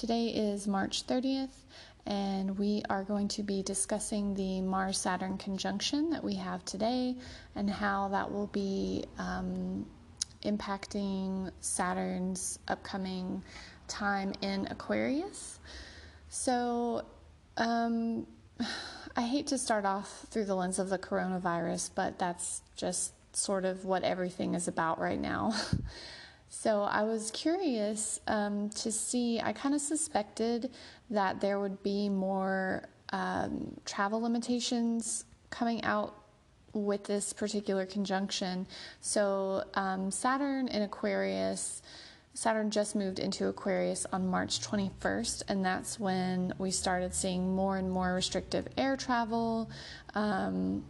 Today is March 30th, and we are going to be discussing the Mars Saturn conjunction that we have today and how that will be um, impacting Saturn's upcoming time in Aquarius. So, um, I hate to start off through the lens of the coronavirus, but that's just sort of what everything is about right now. so I was curious um, to see, I kind of suspected that there would be more um, travel limitations coming out with this particular conjunction. So um, Saturn in Aquarius Saturn just moved into Aquarius on March 21st, and that's when we started seeing more and more restrictive air travel. Um,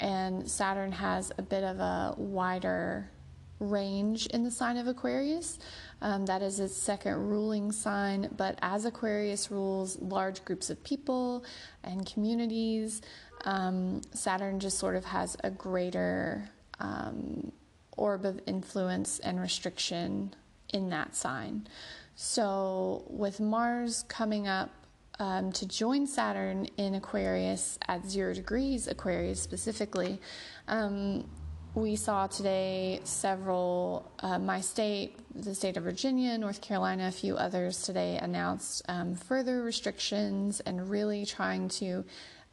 and Saturn has a bit of a wider range in the sign of Aquarius. Um, that is its second ruling sign, but as Aquarius rules large groups of people and communities, um, Saturn just sort of has a greater um, orb of influence and restriction in that sign. So, with Mars coming up um, to join Saturn in Aquarius at zero degrees, Aquarius specifically, um, we saw today several, uh, my state, the state of Virginia, North Carolina, a few others today announced um, further restrictions and really trying to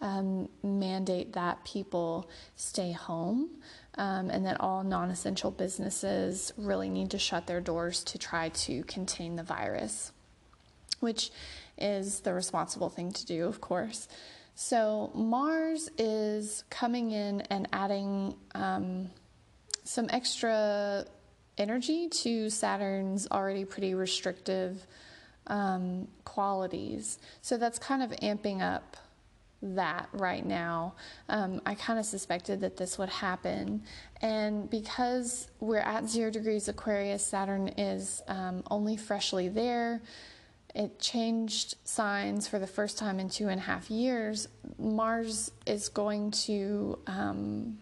um, mandate that people stay home um, and that all non essential businesses really need to shut their doors to try to contain the virus, which is the responsible thing to do, of course. So, Mars is coming in and adding um, some extra energy to Saturn's already pretty restrictive um, qualities. So, that's kind of amping up that right now. Um, I kind of suspected that this would happen. And because we're at zero degrees Aquarius, Saturn is um, only freshly there. It changed signs for the first time in two and a half years. Mars is going to um,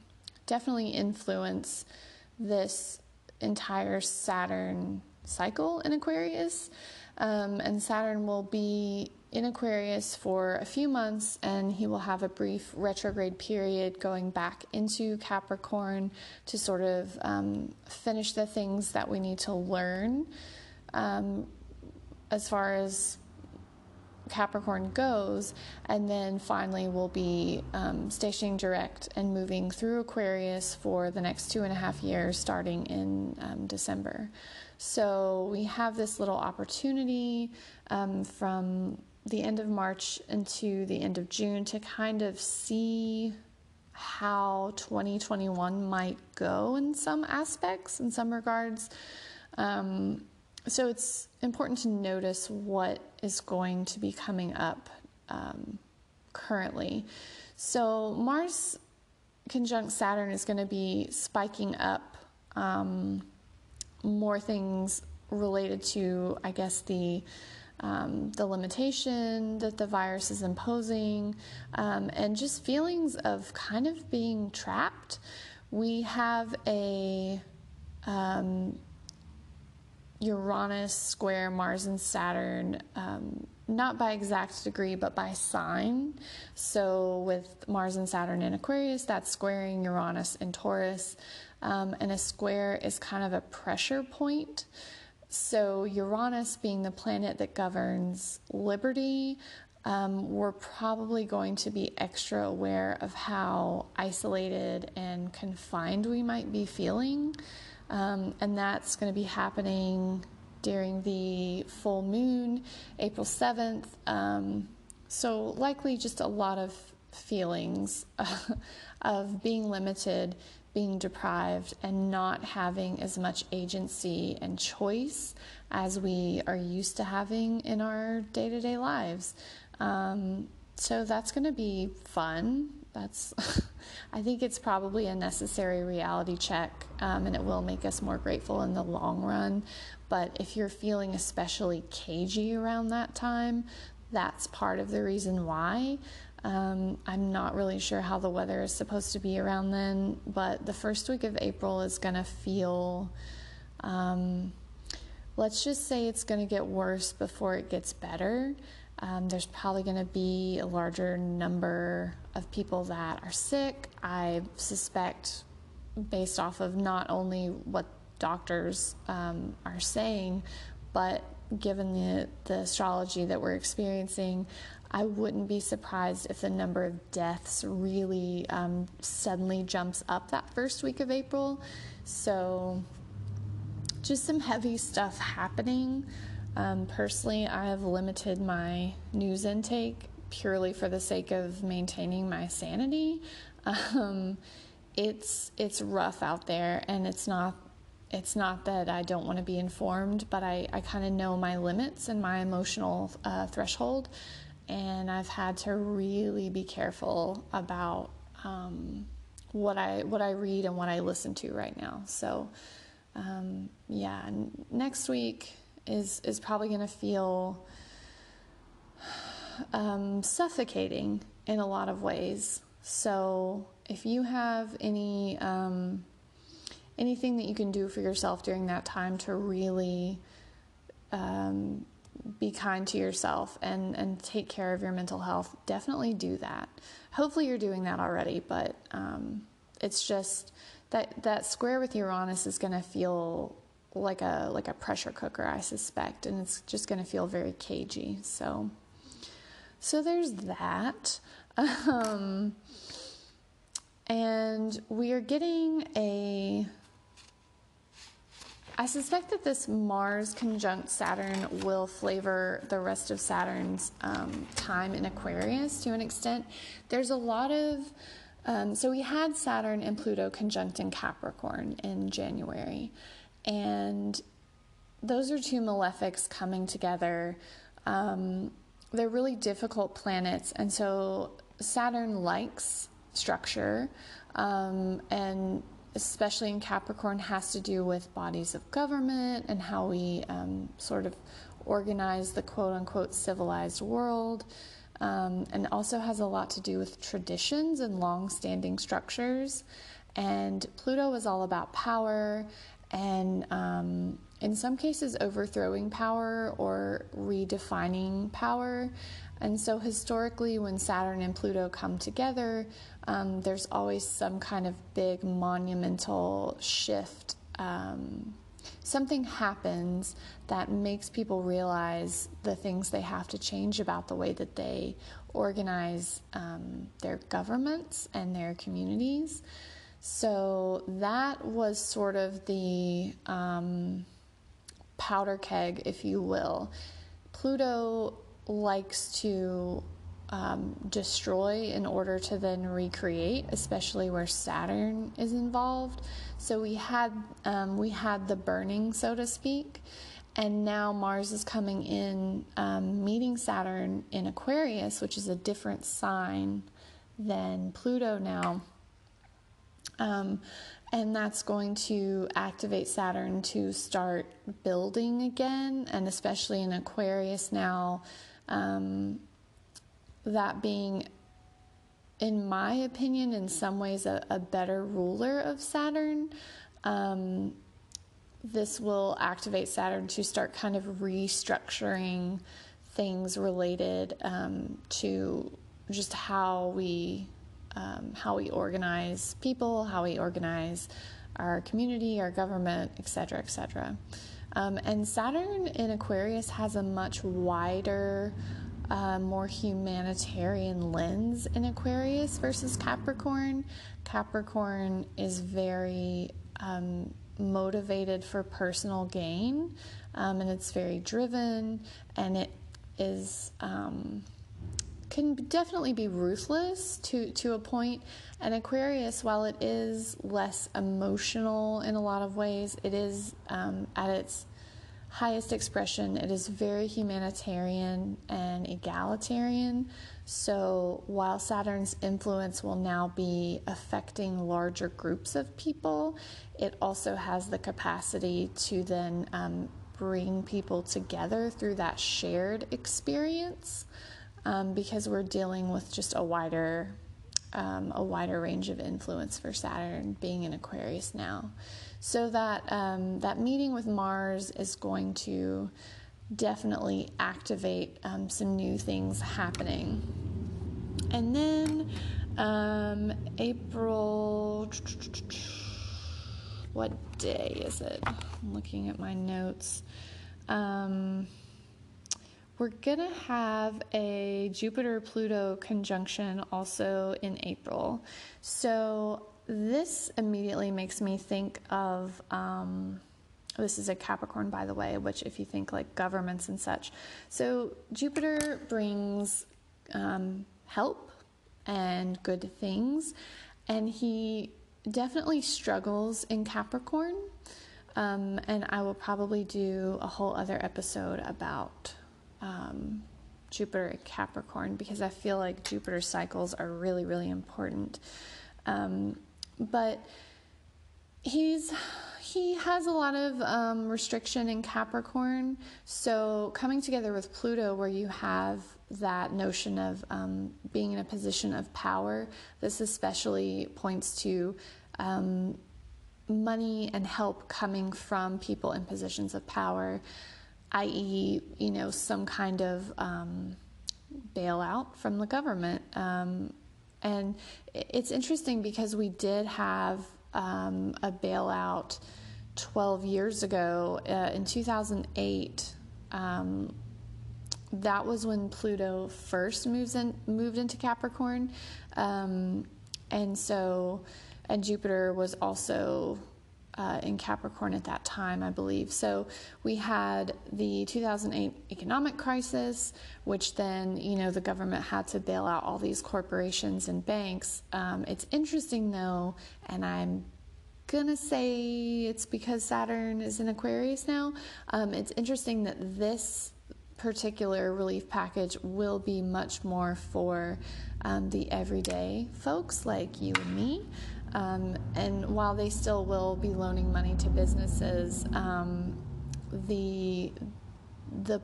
definitely influence this entire Saturn cycle in Aquarius. Um, and Saturn will be in Aquarius for a few months, and he will have a brief retrograde period going back into Capricorn to sort of um, finish the things that we need to learn um, as far as Capricorn goes, and then finally we'll be um, stationing direct and moving through Aquarius for the next two and a half years starting in um, December. So we have this little opportunity um, from the end of March into the end of June to kind of see how 2021 might go in some aspects, in some regards. Um, so it's important to notice what is going to be coming up um, currently. So Mars conjunct Saturn is going to be spiking up um, more things related to, I guess, the um, the limitation that the virus is imposing, um, and just feelings of kind of being trapped. We have a um, Uranus square Mars and Saturn, um, not by exact degree, but by sign. So, with Mars and Saturn in Aquarius, that's squaring Uranus in Taurus. Um, and a square is kind of a pressure point. So, Uranus being the planet that governs liberty, um, we're probably going to be extra aware of how isolated and confined we might be feeling. Um, and that's going to be happening during the full moon, April 7th. Um, so, likely just a lot of feelings of being limited being deprived and not having as much agency and choice as we are used to having in our day to day lives. Um, so that's going to be fun. That's, I think it's probably a necessary reality check, um, and it will make us more grateful in the long run. But if you're feeling especially cagey around that time, that's part of the reason why. Um, I'm not really sure how the weather is supposed to be around then, but the first week of April is going to feel um, let's just say it's going to get worse before it gets better. Um, there's probably going to be a larger number of people that are sick. I suspect, based off of not only what doctors um, are saying, but given the, the astrology that we're experiencing, I wouldn't be surprised if the number of deaths really um, suddenly jumps up that first week of April. So, just some heavy stuff happening. Um, personally, I have limited my news intake purely for the sake of maintaining my sanity. Um, it's it's rough out there, and it's not it's not that I don't want to be informed, but I, I kind of know my limits and my emotional uh, threshold, and I've had to really be careful about um, what I what I read and what I listen to right now. So, um, yeah, next week is is probably going to feel um, suffocating in a lot of ways. So, if you have any um, anything that you can do for yourself during that time to really um, be kind to yourself and, and take care of your mental health, definitely do that. Hopefully, you're doing that already, but um, it's just that that square with Uranus is going to feel like a like a pressure cooker, I suspect, and it's just going to feel very cagey. So, so there's that. Um, and we are getting a I suspect that this Mars conjunct Saturn will flavor the rest of Saturn's um, time in Aquarius to an extent. There's a lot of, um, so we had Saturn and Pluto conjunct in Capricorn in January, and those are two malefics coming together. Um, they're really difficult planets, and so Saturn likes structure um, and especially in Capricorn, has to do with bodies of government and how we um, sort of organize the quote unquote civilized world. Um, and also has a lot to do with traditions and long standing structures. And Pluto is all about power and, um, in some cases, overthrowing power or redefining power. And so, historically, when Saturn and Pluto come together, um, there's always some kind of big monumental shift. Um, something happens that makes people realize the things they have to change about the way that they organize um, their governments and their communities. So, that was sort of the um, powder keg, if you will. Pluto likes to um, destroy in order to then recreate, especially where Saturn is involved. So we had um, we had the burning, so to speak, and now Mars is coming in, um, meeting Saturn in Aquarius, which is a different sign than Pluto now. Um, and that's going to activate Saturn to start building again, and especially in Aquarius now um, that being, in my opinion, in some ways, a, a better ruler of Saturn. Um, this will activate Saturn to start kind of restructuring things related um, to just how we um, how we organize people, how we organize our community, our government, etc., etc. Um, and Saturn in Aquarius has a much wider, uh, more humanitarian lens in Aquarius versus Capricorn. Capricorn is very um, motivated for personal gain, um, and it's very driven, and it is um, can definitely be ruthless to to a point. And Aquarius, while it is less emotional in a lot of ways, it is um, at its highest expression. It is very humanitarian and egalitarian. So while Saturn's influence will now be affecting larger groups of people, it also has the capacity to then um, bring people together through that shared experience um, because we're dealing with just a wider um, a wider range of influence for Saturn being in Aquarius now. So that um, that meeting with Mars is going to definitely activate um, some new things happening. And then um, April, what day is it? I'm looking at my notes. We're going to have a Jupiter Pluto conjunction also in April. So this immediately makes me think of. Um, this is a Capricorn, by the way, which, if you think like governments and such. So, Jupiter brings um, help and good things, and he definitely struggles in Capricorn. Um, and I will probably do a whole other episode about um, Jupiter Capricorn because I feel like Jupiter cycles are really, really important. Um, but he's he has a lot of um, restriction in Capricorn. So coming together with Pluto, where you have that notion of um, being in a position of power, this especially points to um, money and help coming from people in positions of power i.e., you know, some kind of um, bailout from the government. Um, and it's interesting because we did have um, a bailout 12 years ago uh, in 2008. Um, that was when Pluto first moves in, moved into Capricorn, um, and so and Jupiter was also uh, in Capricorn at that time, I believe. So we had the 2008 economic crisis, which then, you know, the government had to bail out all these corporations and banks. Um, it's interesting, though, and I'm gonna say it's because Saturn is in Aquarius now. Um, it's interesting that this particular relief package will be much more for um, the everyday folks like you and me. Um, and while they still will be loaning money to businesses, um, the the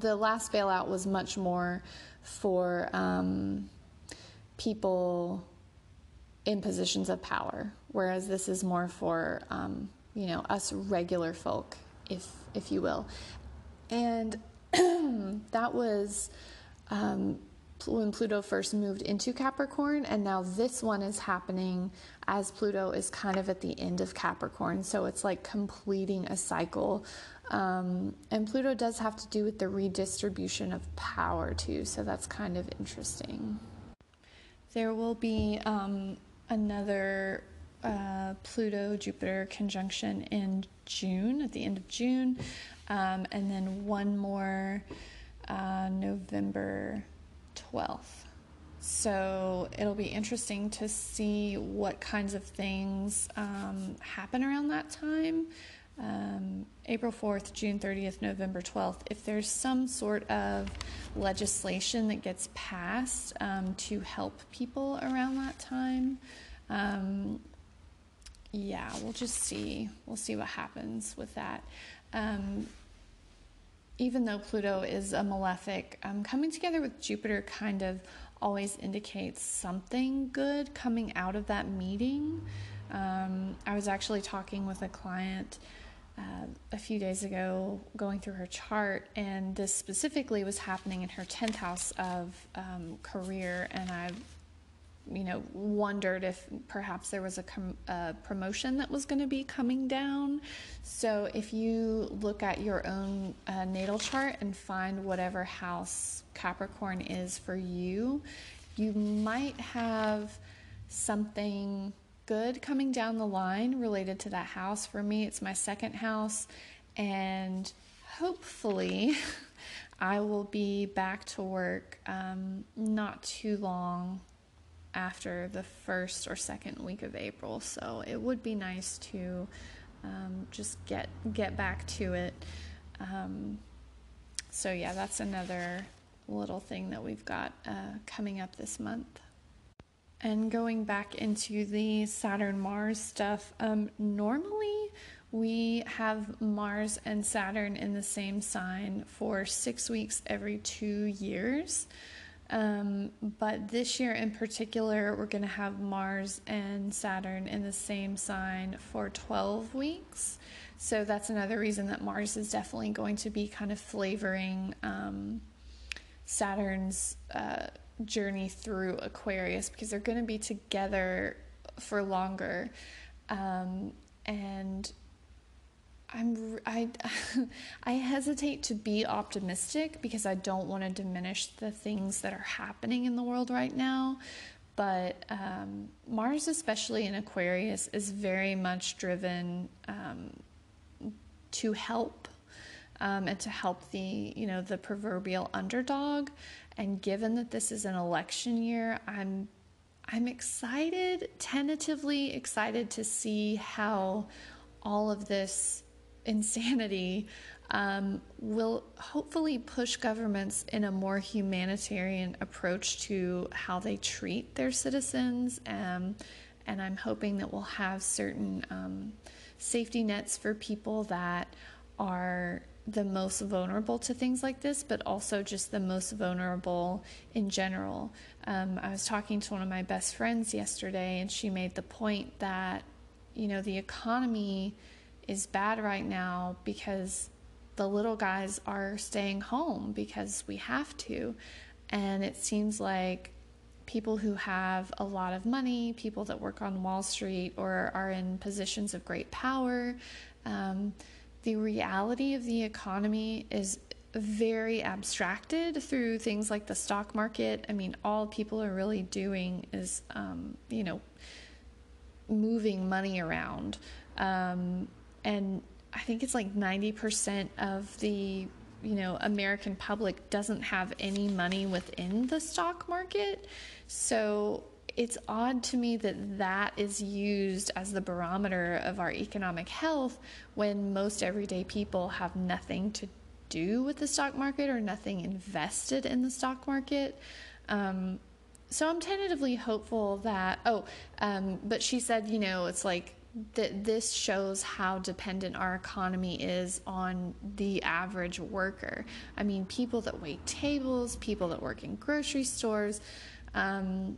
the last bailout was much more for um, people in positions of power, whereas this is more for um, you know us regular folk, if if you will, and that was um, when Pluto first moved into Capricorn, and now this one is happening as Pluto is kind of at the end of Capricorn. So it's like completing a cycle. Um, and Pluto does have to do with the redistribution of power too, so that's kind of interesting. There will be um, another uh, Pluto Jupiter conjunction in June, at the end of June, um, and then one more uh, November 12th. So it'll be interesting to see what kinds of things um, happen around that time. Um, April 4th, June 30th, November 12th. If there's some sort of legislation that gets passed um, to help people around that time, um, yeah, we'll just see. We'll see what happens with that. Even though Pluto is a malefic, um, coming together with Jupiter kind of always indicates something good coming out of that meeting. Um, I was actually talking with a client uh, a few days ago, going through her chart, and this specifically was happening in her 10th house of um, career. And I you know, wondered if perhaps there was a, com- a promotion that was going to be coming down. So if you look at your own uh, natal chart and find whatever house Capricorn is for you, you might have something good coming down the line related to that house. For me, it's my second house, and hopefully, I will be back to work um, not too long after the first or second week of April. So it would be nice to um, just get get back to it. Um, so yeah, that's another little thing that we've got uh, coming up this month. And going back into the Saturn Mars stuff, um, normally we have Mars and Saturn in the same sign for six weeks every two years. Um, but this year in particular, we're going to have Mars and Saturn in the same sign for 12 weeks. So that's another reason that Mars is definitely going to be kind of flavoring um, Saturn's uh, journey through Aquarius because they're going to be together for longer. Um, and I'm I I hesitate to be optimistic because I don't want to diminish the things that are happening in the world right now. But um, Mars, especially in Aquarius, is very much driven um, to help um, and to help the you know the proverbial underdog. And given that this is an election year, I'm I'm excited, tentatively excited to see how all of this insanity um, will hopefully push governments in a more humanitarian approach to how they treat their citizens. Um, and I'm hoping that we'll have certain um, safety nets for people that are the most vulnerable to things like this, but also just the most vulnerable in general. Um, I was talking to one of my best friends yesterday, and she made the point that, you know, the economy is bad right now because the little guys are staying home because we have to. And it seems like people who have a lot of money, people that work on Wall Street or are in positions of great power, um, the reality of the economy is very abstracted through things like the stock market. I mean, all people are really doing is, um, you know, moving money around. Um, and I think it's like 90% of the you know American public doesn't have any money within the stock market. So it's odd to me that that is used as the barometer of our economic health when most everyday people have nothing to do with the stock market or nothing invested in the stock market. Um, so I'm tentatively hopeful that, oh, um, but she said, you know, it's like that this shows how dependent our economy is on the average worker. I mean, people that wait tables, people that work in grocery stores, um,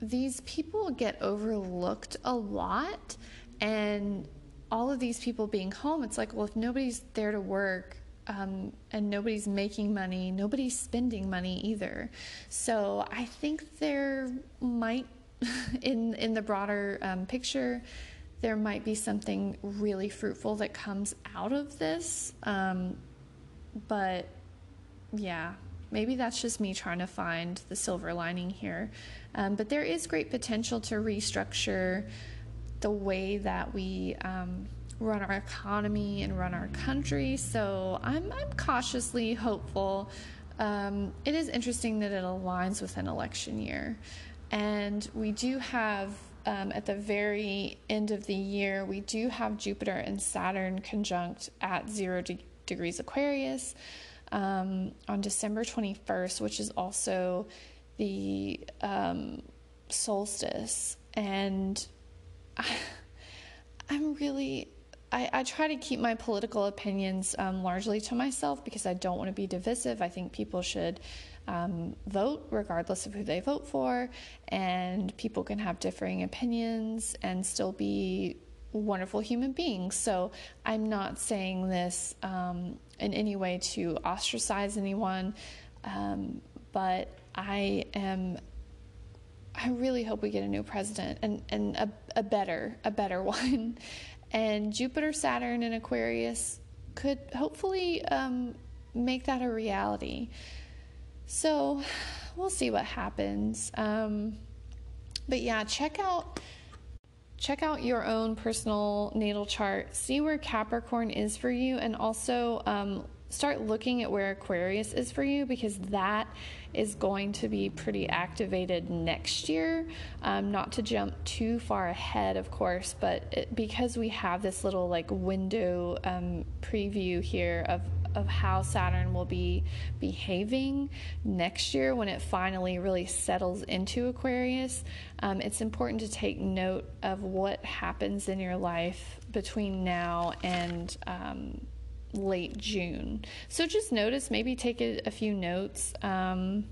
these people get overlooked a lot. And all of these people being home, it's like, well, if nobody's there to work, um, and nobody's making money, nobody's spending money either. So I think there might, in in the broader um, picture, there might be something really fruitful that comes out of this. Um, but yeah, maybe that's just me trying to find the silver lining here. Um, but there is great potential to restructure the way that we um, run our economy and run our country. So I'm, I'm cautiously hopeful. Um, it is interesting that it aligns with an election year. And we do have um, at the very end of the year, we do have Jupiter and Saturn conjunct at zero de- degrees Aquarius um, on December 21st, which is also the um, solstice. And I, am really. I, I, try to keep my political opinions um, largely to myself because I don't want to be divisive. I think people should um, vote regardless of who they vote for, and people can have differing opinions and still be wonderful human beings. So I'm not saying this um, in any way to ostracize anyone, um, but I am. I really hope we get a new president and, and a, a better a better one. And Jupiter, Saturn, and Aquarius could hopefully um, make that a reality. So we'll see what happens. Um, but yeah, check out check out your own personal natal chart. See where Capricorn is for you, and also um, start looking at where Aquarius is for you because that is going to be pretty activated next year. Um, not to jump too far ahead, of course, but it, because we have this little like window um, preview here of of how Saturn will be behaving next year when it finally really settles into Aquarius, um, it's important to take note of what happens in your life between now and um, late June. So just notice, maybe take a, a few notes. Um,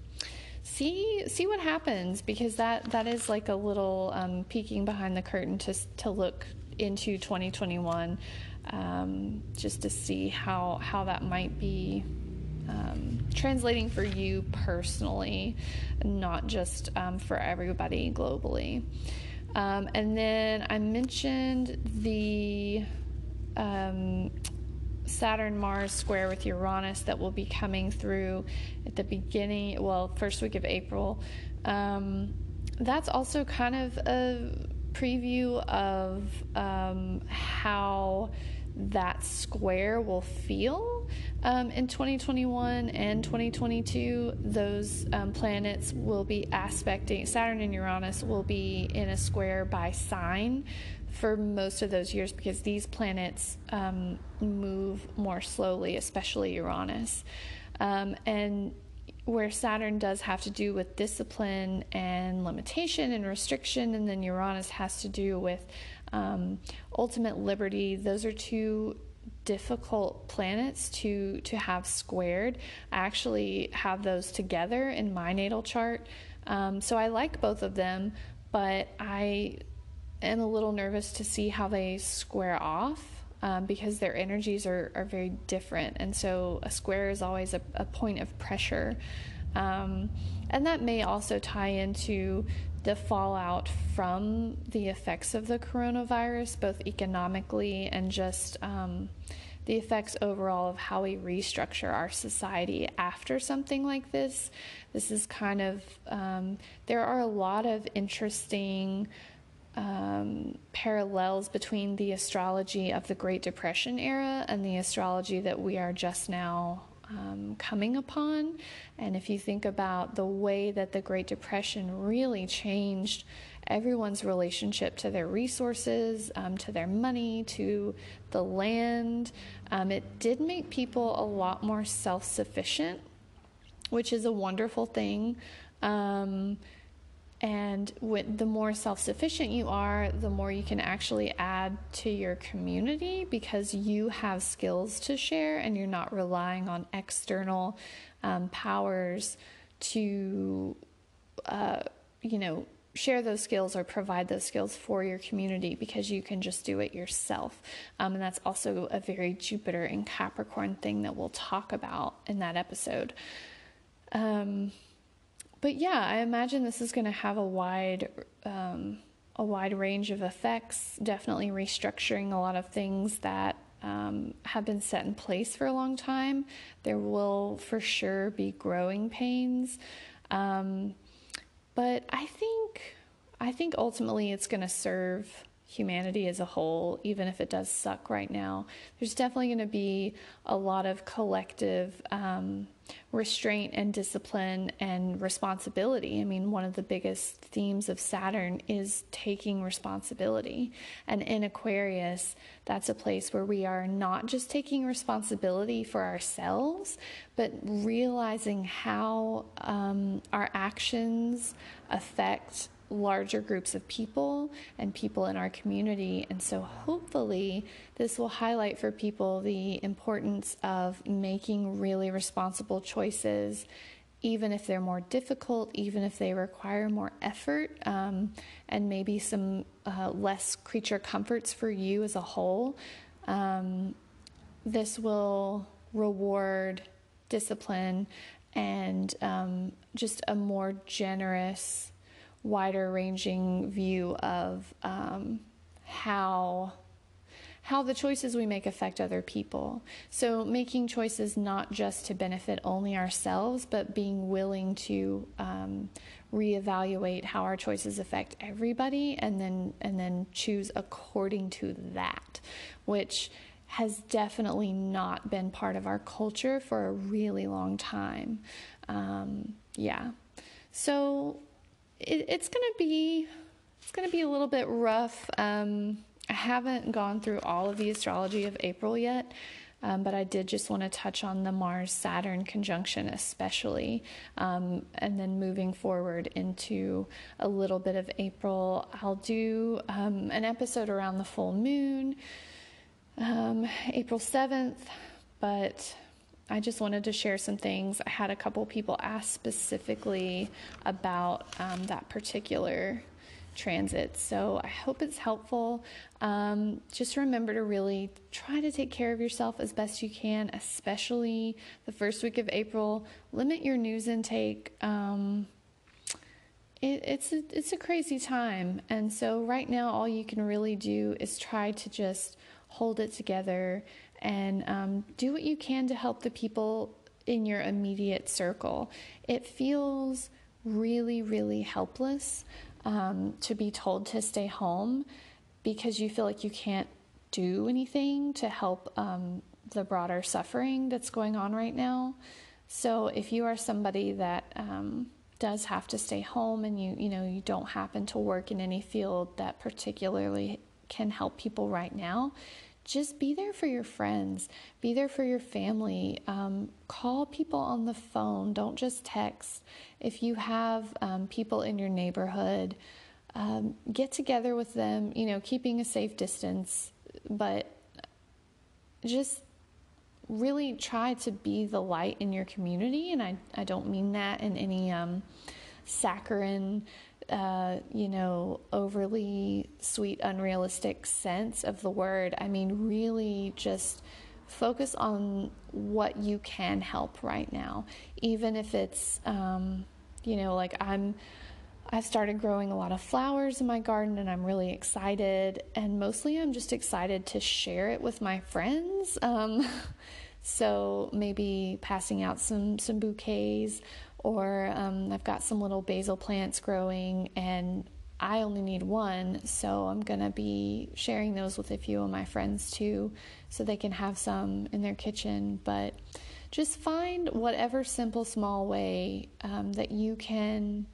see see what happens because that that is like a little um, peeking behind the curtain to to look into 2021 um, just to see how how that might be um, translating for you personally, not just um, for everybody globally. Um, and then I mentioned the um, Saturn Mars square with Uranus that will be coming through at the beginning, well, first week of April. Um, that's also kind of a preview of um, how that square will feel um, in 2021 and 2022. Those um, planets will be aspecting, Saturn and Uranus will be in a square by sign for most of those years because these planets um, move more slowly, especially Uranus. Um, and where Saturn does have to do with discipline and limitation and restriction, and then Uranus has to do with um, ultimate liberty. Those are two difficult planets to to have squared. I actually have those together in my natal chart, um, so I like both of them, but I am a little nervous to see how they square off. Um, because their energies are, are very different. And so a square is always a, a point of pressure. Um, and that may also tie into the fallout from the effects of the coronavirus, both economically and just um, the effects overall of how we restructure our society after something like this. This is kind of, um, there are a lot of interesting. Um, parallels between the astrology of the Great Depression era and the astrology that we are just now um, coming upon. And if you think about the way that the Great Depression really changed everyone's relationship to their resources, um, to their money, to the land, um, it did make people a lot more self sufficient, which is a wonderful thing. And with, the more self sufficient you are, the more you can actually add to your community because you have skills to share and you're not relying on external um, powers to, uh, you know, share those skills or provide those skills for your community because you can just do it yourself. Um, and that's also a very Jupiter and Capricorn thing that we'll talk about in that episode. Um, but yeah, I imagine this is going to have a wide um, a wide range of effects. Definitely restructuring a lot of things that um, have been set in place for a long time. There will for sure be growing pains, um, but I think I think ultimately it's going to serve humanity as a whole, even if it does suck right now. There's definitely going to be a lot of collective um, restraint and discipline and responsibility. I mean, one of the biggest themes of Saturn is taking responsibility. And in Aquarius, that's a place where we are not just taking responsibility for ourselves, but realizing how um, our actions affect larger groups of people and people in our community. And so, hopefully, this will highlight for people the importance of making really responsible choices, even if they're more difficult, even if they require more effort, um, and maybe some uh, less creature comforts for you as a whole. Um, this will reward discipline and um, just a more generous wider ranging view of um, how how the choices we make affect other people. So, making choices not just to benefit only ourselves, but being willing to um, reevaluate how our choices affect everybody, and then and then choose according to that, which has definitely not been part of our culture for a really long time. Um, yeah. So it, it's going to be it's to be a little bit rough. Um, I haven't gone through all of the astrology of April yet. Um, but I did just want to touch on the Mars Saturn conjunction, especially. Um, and then moving forward into a little bit of April, I'll do um, an episode around the full moon, um, April 7th. But I just wanted to share some things. I had a couple people ask specifically about um, that particular transit. So I hope it's helpful. Um, just remember to really try to take care of yourself as best you can, especially the first week of April. Limit your news intake. Um, it, it's a, it's a crazy time, and so right now all you can really do is try to just hold it together and um, do what you can to help the people in your immediate circle. It feels really, really helpless um, to be told to stay home because you feel like you can't do anything to help um, the broader suffering that's going on right now. So if you are somebody that um, does have to stay home and you you know you don't happen to work in any field that particularly can help people right now, just be there for your friends, be there for your family. Um, call people on the phone, don't just text. If you have um, people in your neighborhood, um, get together with them, you know, keeping a safe distance, but just really try to be the light in your community. And I, I don't mean that in any um, saccharine uh, you know, overly sweet, unrealistic sense of the word. I mean, really just focus on what you can help right now, even if it's, um, you know, like I'm. I've started growing a lot of flowers in my garden and I'm really excited. And mostly I'm just excited to share it with my friends. Um, so maybe passing out some, some bouquets or um, I've got some little basil plants growing and I only need one, so I'm gonna be sharing those with a few of my friends too, so they can have some in their kitchen. But just find whatever simple, small way um, that you can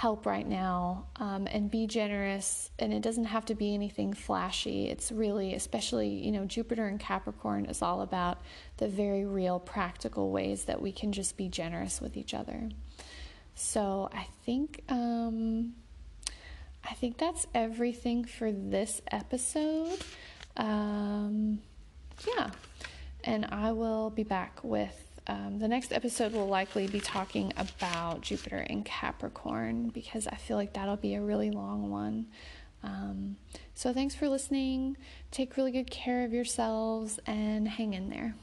help right now um, and be generous. And it doesn't have to be anything flashy. It's really, especially, you know, Jupiter and Capricorn is all about the very real, practical ways that we can just be generous with each other. So I think. Um, I think that's everything for this episode. Um, yeah, and I will be back with um, the next episode will likely be talking about Jupiter in Capricorn because I feel like that'll be a really long one. Um, so, thanks for listening. Take really good care of yourselves and hang in there.